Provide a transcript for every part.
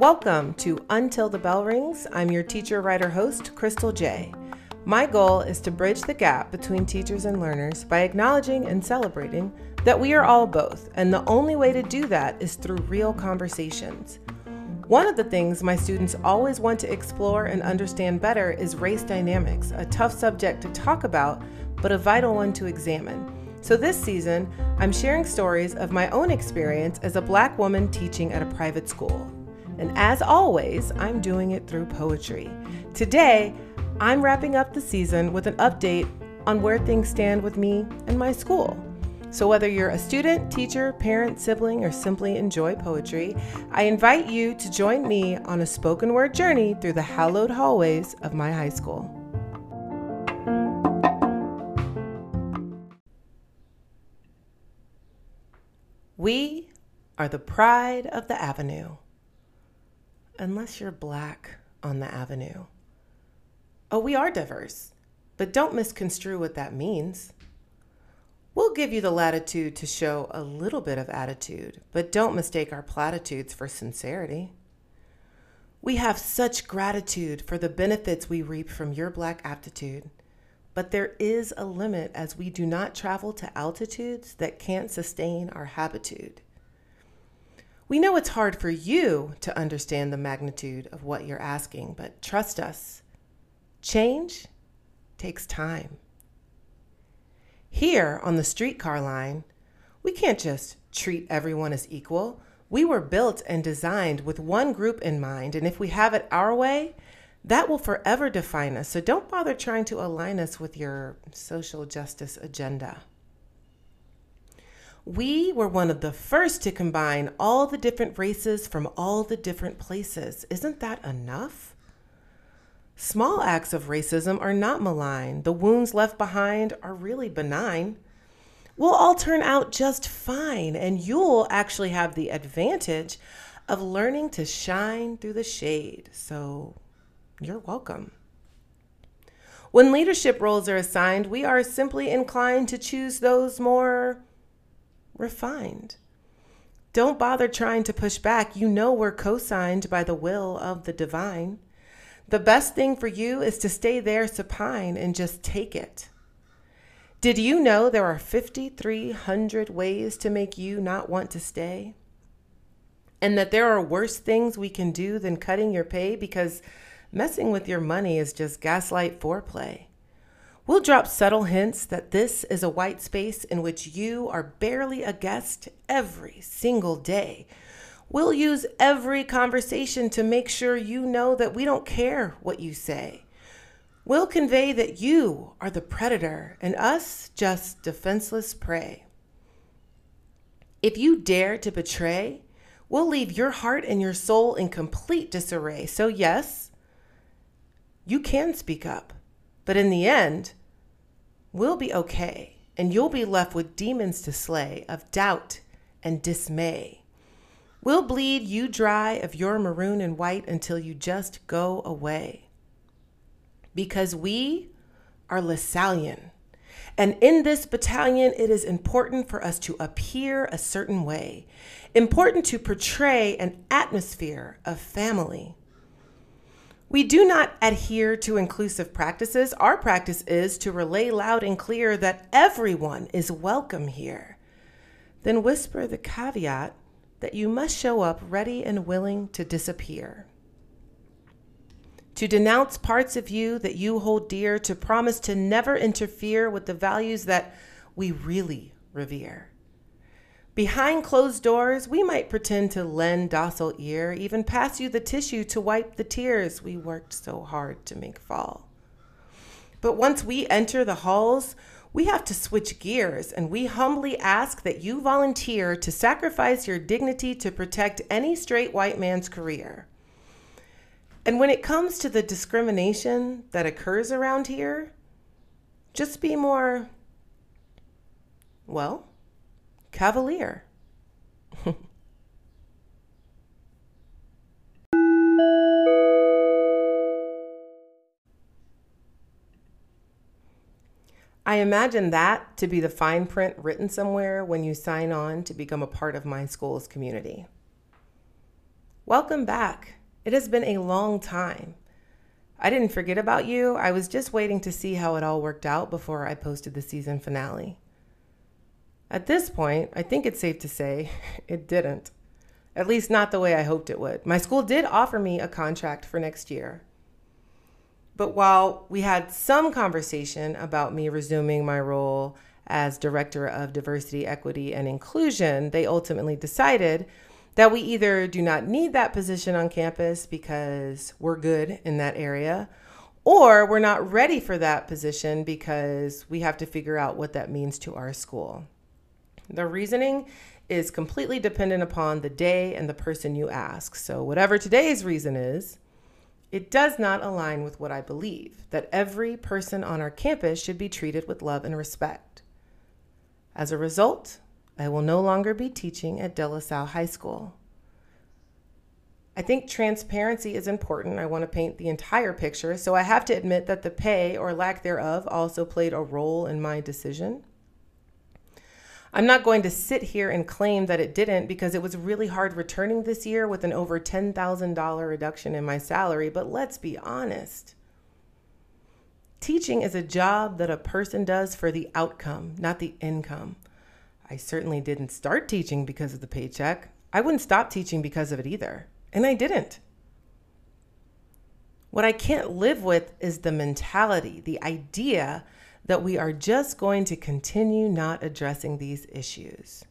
Welcome to Until the Bell Rings. I'm your teacher, writer, host, Crystal J. My goal is to bridge the gap between teachers and learners by acknowledging and celebrating that we are all both, and the only way to do that is through real conversations. One of the things my students always want to explore and understand better is race dynamics, a tough subject to talk about, but a vital one to examine. So this season, I'm sharing stories of my own experience as a black woman teaching at a private school. And as always, I'm doing it through poetry. Today, I'm wrapping up the season with an update on where things stand with me and my school. So, whether you're a student, teacher, parent, sibling, or simply enjoy poetry, I invite you to join me on a spoken word journey through the hallowed hallways of my high school. We are the pride of the avenue unless you're black on the avenue. Oh, we are diverse, but don't misconstrue what that means. We'll give you the latitude to show a little bit of attitude, but don't mistake our platitudes for sincerity. We have such gratitude for the benefits we reap from your black aptitude, but there is a limit as we do not travel to altitudes that can't sustain our habitude. We know it's hard for you to understand the magnitude of what you're asking, but trust us, change takes time. Here on the streetcar line, we can't just treat everyone as equal. We were built and designed with one group in mind, and if we have it our way, that will forever define us. So don't bother trying to align us with your social justice agenda. We were one of the first to combine all the different races from all the different places. Isn't that enough? Small acts of racism are not malign. The wounds left behind are really benign. We'll all turn out just fine, and you'll actually have the advantage of learning to shine through the shade. So you're welcome. When leadership roles are assigned, we are simply inclined to choose those more refined. Don't bother trying to push back. You know we're co signed by the will of the divine. The best thing for you is to stay there supine and just take it. Did you know there are 5,300 ways to make you not want to stay? And that there are worse things we can do than cutting your pay because messing with your money is just gaslight foreplay. We'll drop subtle hints that this is a white space in which you are barely a guest every single day. We'll use every conversation to make sure you know that we don't care what you say. We'll convey that you are the predator and us just defenseless prey. If you dare to betray, we'll leave your heart and your soul in complete disarray. So, yes, you can speak up. But in the end, we'll be okay, and you'll be left with demons to slay of doubt and dismay. We'll bleed you dry of your maroon and white until you just go away. Because we are Lasallian. And in this battalion, it is important for us to appear a certain way, important to portray an atmosphere of family. We do not adhere to inclusive practices. Our practice is to relay loud and clear that everyone is welcome here. Then whisper the caveat that you must show up ready and willing to disappear. To denounce parts of you that you hold dear, to promise to never interfere with the values that we really revere. Behind closed doors, we might pretend to lend docile ear, even pass you the tissue to wipe the tears we worked so hard to make fall. But once we enter the halls, we have to switch gears and we humbly ask that you volunteer to sacrifice your dignity to protect any straight white man's career. And when it comes to the discrimination that occurs around here, just be more, well, cavalier. I imagine that to be the fine print written somewhere when you sign on to become a part of my school's community. Welcome back. It has been a long time. I didn't forget about you. I was just waiting to see how it all worked out before I posted the season finale. At this point, I think it's safe to say it didn't. At least not the way I hoped it would. My school did offer me a contract for next year. But while we had some conversation about me resuming my role as Director of Diversity, Equity, and Inclusion, they ultimately decided that we either do not need that position on campus because we're good in that area, or we're not ready for that position because we have to figure out what that means to our school. The reasoning is completely dependent upon the day and the person you ask. So, whatever today's reason is, it does not align with what I believe that every person on our campus should be treated with love and respect. As a result, I will no longer be teaching at De La Salle High School. I think transparency is important. I want to paint the entire picture, so I have to admit that the pay or lack thereof also played a role in my decision. I'm not going to sit here and claim that it didn't because it was really hard returning this year with an over $10,000 reduction in my salary, but let's be honest. Teaching is a job that a person does for the outcome, not the income. I certainly didn't start teaching because of the paycheck. I wouldn't stop teaching because of it either. And I didn't. What I can't live with is the mentality, the idea that we are just going to continue not addressing these issues.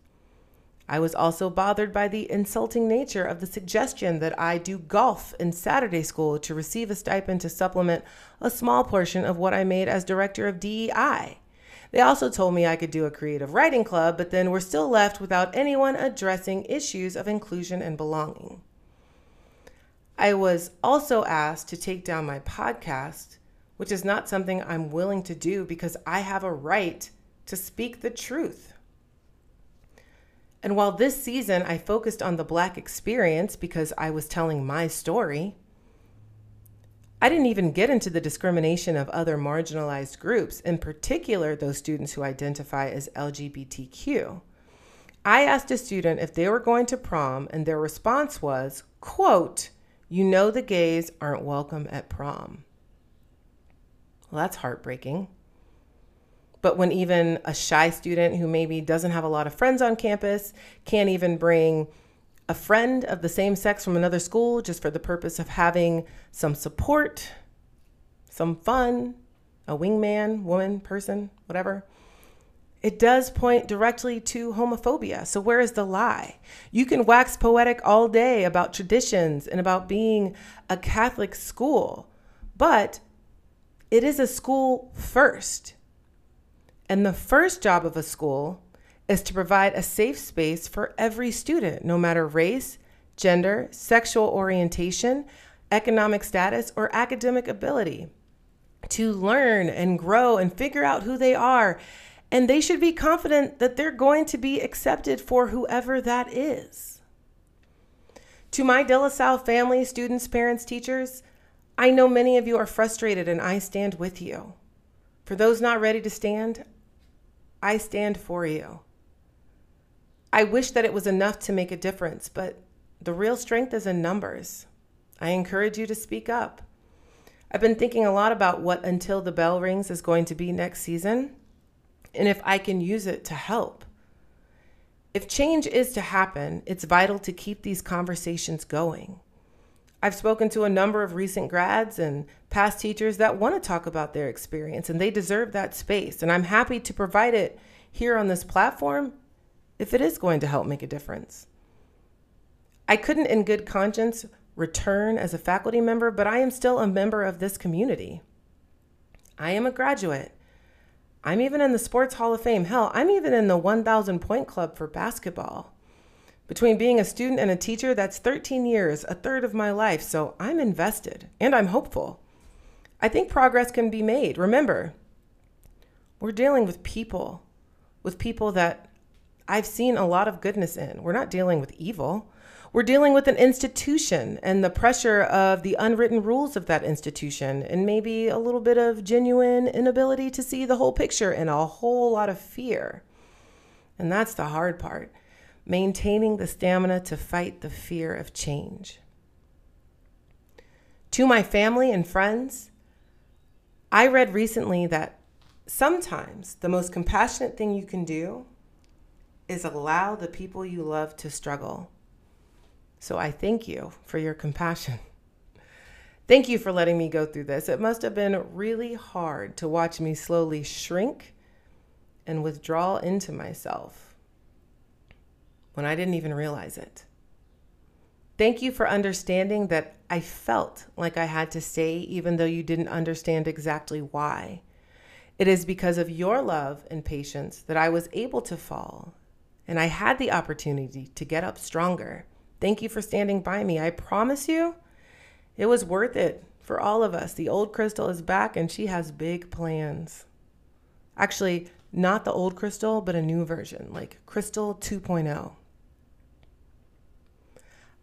I was also bothered by the insulting nature of the suggestion that I do golf in Saturday school to receive a stipend to supplement a small portion of what I made as director of DEI. They also told me I could do a creative writing club, but then we're still left without anyone addressing issues of inclusion and belonging. I was also asked to take down my podcast which is not something I'm willing to do because I have a right to speak the truth. And while this season I focused on the Black experience because I was telling my story, I didn't even get into the discrimination of other marginalized groups, in particular those students who identify as LGBTQ. I asked a student if they were going to prom, and their response was, quote, you know the gays aren't welcome at prom. Well, that's heartbreaking. But when even a shy student who maybe doesn't have a lot of friends on campus can't even bring a friend of the same sex from another school just for the purpose of having some support, some fun, a wingman, woman, person, whatever, it does point directly to homophobia. So, where is the lie? You can wax poetic all day about traditions and about being a Catholic school, but it is a school first. And the first job of a school is to provide a safe space for every student, no matter race, gender, sexual orientation, economic status, or academic ability, to learn and grow and figure out who they are. And they should be confident that they're going to be accepted for whoever that is. To my De La Salle family, students, parents, teachers, I know many of you are frustrated, and I stand with you. For those not ready to stand, I stand for you. I wish that it was enough to make a difference, but the real strength is in numbers. I encourage you to speak up. I've been thinking a lot about what Until the Bell Rings is going to be next season, and if I can use it to help. If change is to happen, it's vital to keep these conversations going. I've spoken to a number of recent grads and past teachers that want to talk about their experience, and they deserve that space. And I'm happy to provide it here on this platform if it is going to help make a difference. I couldn't, in good conscience, return as a faculty member, but I am still a member of this community. I am a graduate. I'm even in the Sports Hall of Fame. Hell, I'm even in the 1,000 point club for basketball. Between being a student and a teacher, that's 13 years, a third of my life, so I'm invested and I'm hopeful. I think progress can be made. Remember, we're dealing with people, with people that I've seen a lot of goodness in. We're not dealing with evil. We're dealing with an institution and the pressure of the unwritten rules of that institution, and maybe a little bit of genuine inability to see the whole picture and a whole lot of fear. And that's the hard part maintaining the stamina to fight the fear of change. To my family and friends, I read recently that sometimes the most compassionate thing you can do is allow the people you love to struggle. So I thank you for your compassion. Thank you for letting me go through this. It must have been really hard to watch me slowly shrink and withdraw into myself when I didn't even realize it. Thank you for understanding that I felt like I had to stay, even though you didn't understand exactly why. It is because of your love and patience that I was able to fall and I had the opportunity to get up stronger. Thank you for standing by me. I promise you, it was worth it for all of us. The old Crystal is back and she has big plans. Actually, not the old Crystal, but a new version, like Crystal 2.0.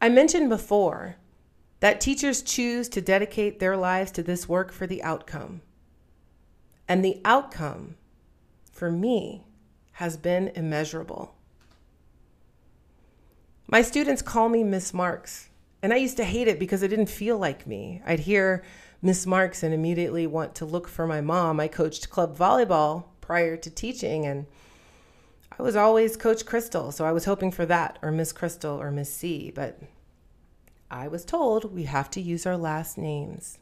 I mentioned before that teachers choose to dedicate their lives to this work for the outcome. And the outcome, for me, has been immeasurable. My students call me Miss Marks, and I used to hate it because it didn't feel like me. I'd hear Miss Marks and immediately want to look for my mom. I coached club volleyball prior to teaching, and I was always Coach Crystal, so I was hoping for that, or Miss Crystal, or Miss C, but I was told we have to use our last names.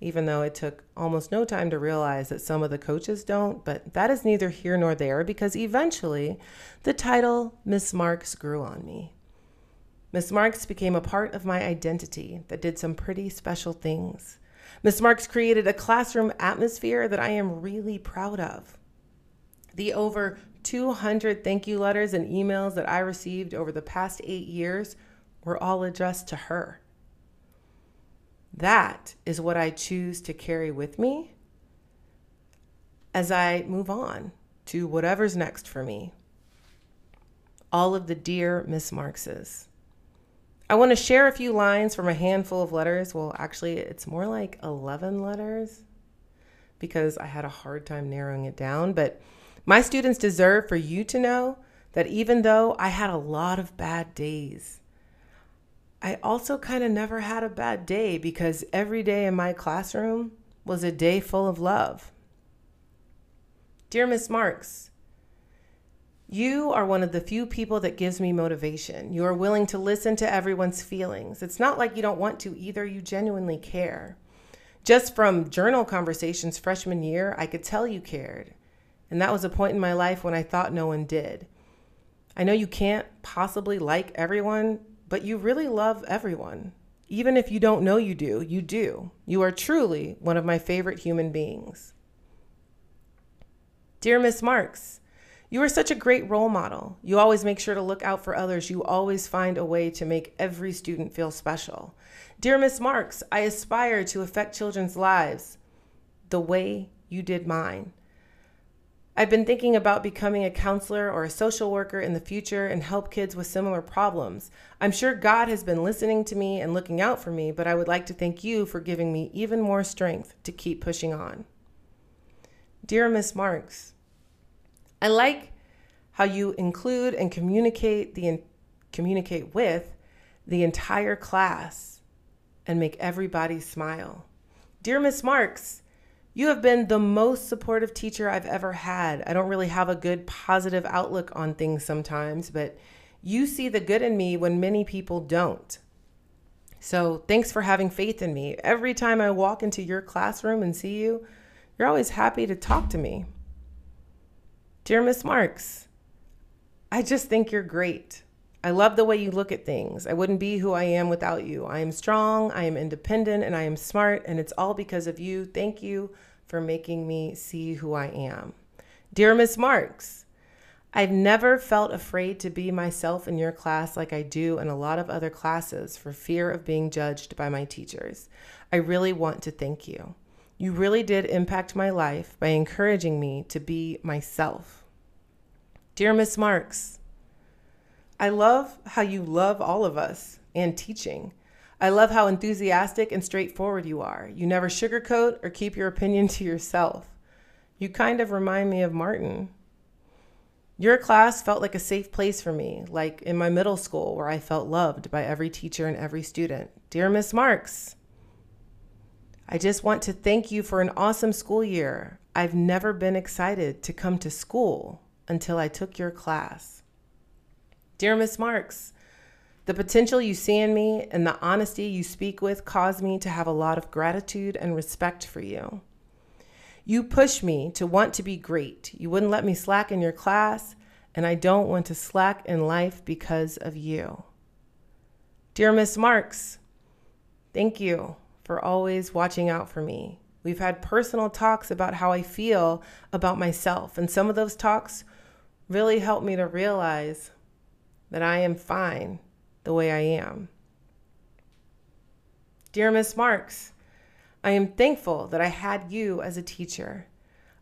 Even though it took almost no time to realize that some of the coaches don't, but that is neither here nor there because eventually the title Miss Marks grew on me. Miss Marks became a part of my identity that did some pretty special things. Miss Marks created a classroom atmosphere that I am really proud of. The over 200 thank you letters and emails that I received over the past eight years were all addressed to her. That is what I choose to carry with me as I move on to whatever's next for me. All of the dear Miss Markses. I want to share a few lines from a handful of letters. Well, actually, it's more like 11 letters because I had a hard time narrowing it down. But my students deserve for you to know that even though I had a lot of bad days, I also kind of never had a bad day because every day in my classroom was a day full of love. Dear Miss Marks, you are one of the few people that gives me motivation. You are willing to listen to everyone's feelings. It's not like you don't want to either, you genuinely care. Just from journal conversations freshman year, I could tell you cared. And that was a point in my life when I thought no one did. I know you can't possibly like everyone, but you really love everyone. Even if you don't know you do, you do. You are truly one of my favorite human beings. Dear Miss Marks, you are such a great role model. You always make sure to look out for others. You always find a way to make every student feel special. Dear Miss Marks, I aspire to affect children's lives the way you did mine. I've been thinking about becoming a counselor or a social worker in the future and help kids with similar problems. I'm sure God has been listening to me and looking out for me, but I would like to thank you for giving me even more strength to keep pushing on. Dear Miss Marks, I like how you include and communicate the communicate with the entire class and make everybody smile. Dear Miss Marks, you have been the most supportive teacher I've ever had. I don't really have a good positive outlook on things sometimes, but you see the good in me when many people don't. So, thanks for having faith in me. Every time I walk into your classroom and see you, you're always happy to talk to me. Dear Miss Marks, I just think you're great. I love the way you look at things. I wouldn't be who I am without you. I am strong, I am independent, and I am smart, and it's all because of you. Thank you for making me see who I am. Dear Miss Marks, I've never felt afraid to be myself in your class like I do in a lot of other classes for fear of being judged by my teachers. I really want to thank you. You really did impact my life by encouraging me to be myself. Dear Miss Marks, I love how you love all of us and teaching. I love how enthusiastic and straightforward you are. You never sugarcoat or keep your opinion to yourself. You kind of remind me of Martin. Your class felt like a safe place for me, like in my middle school where I felt loved by every teacher and every student. Dear Miss Marks, I just want to thank you for an awesome school year. I've never been excited to come to school until I took your class. Dear Miss Marks, the potential you see in me and the honesty you speak with cause me to have a lot of gratitude and respect for you. You push me to want to be great. You wouldn't let me slack in your class, and I don't want to slack in life because of you. Dear Miss Marks, thank you for always watching out for me. We've had personal talks about how I feel about myself, and some of those talks really helped me to realize that I am fine the way I am. Dear Miss Marks, I am thankful that I had you as a teacher.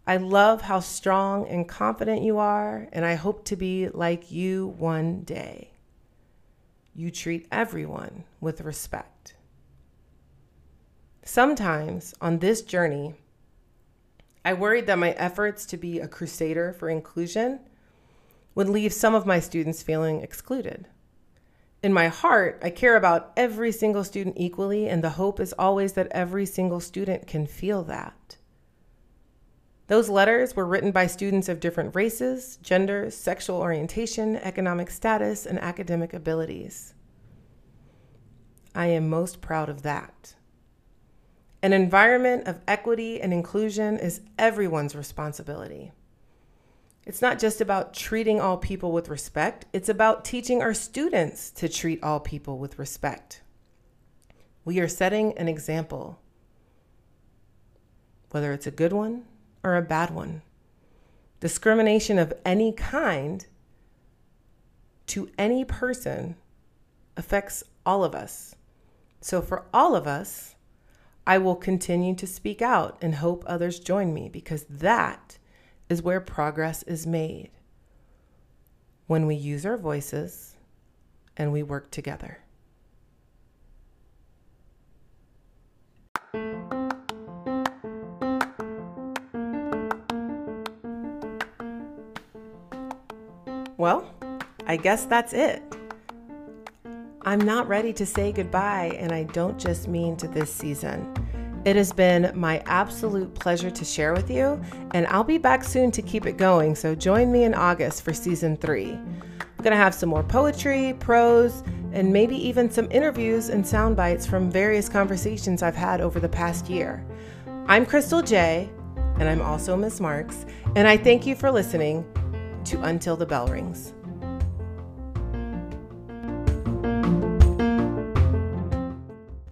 I love how strong and confident you are, and I hope to be like you one day. You treat everyone with respect. Sometimes on this journey, I worried that my efforts to be a crusader for inclusion would leave some of my students feeling excluded. In my heart, I care about every single student equally, and the hope is always that every single student can feel that. Those letters were written by students of different races, genders, sexual orientation, economic status, and academic abilities. I am most proud of that. An environment of equity and inclusion is everyone's responsibility. It's not just about treating all people with respect, it's about teaching our students to treat all people with respect. We are setting an example, whether it's a good one or a bad one. Discrimination of any kind to any person affects all of us. So, for all of us, I will continue to speak out and hope others join me because that is where progress is made when we use our voices and we work together. Well, I guess that's it. I'm not ready to say goodbye, and I don't just mean to this season. It has been my absolute pleasure to share with you, and I'll be back soon to keep it going. So join me in August for season three. I'm to have some more poetry, prose, and maybe even some interviews and sound bites from various conversations I've had over the past year. I'm Crystal J, and I'm also Miss Marks, and I thank you for listening to Until the Bell Rings.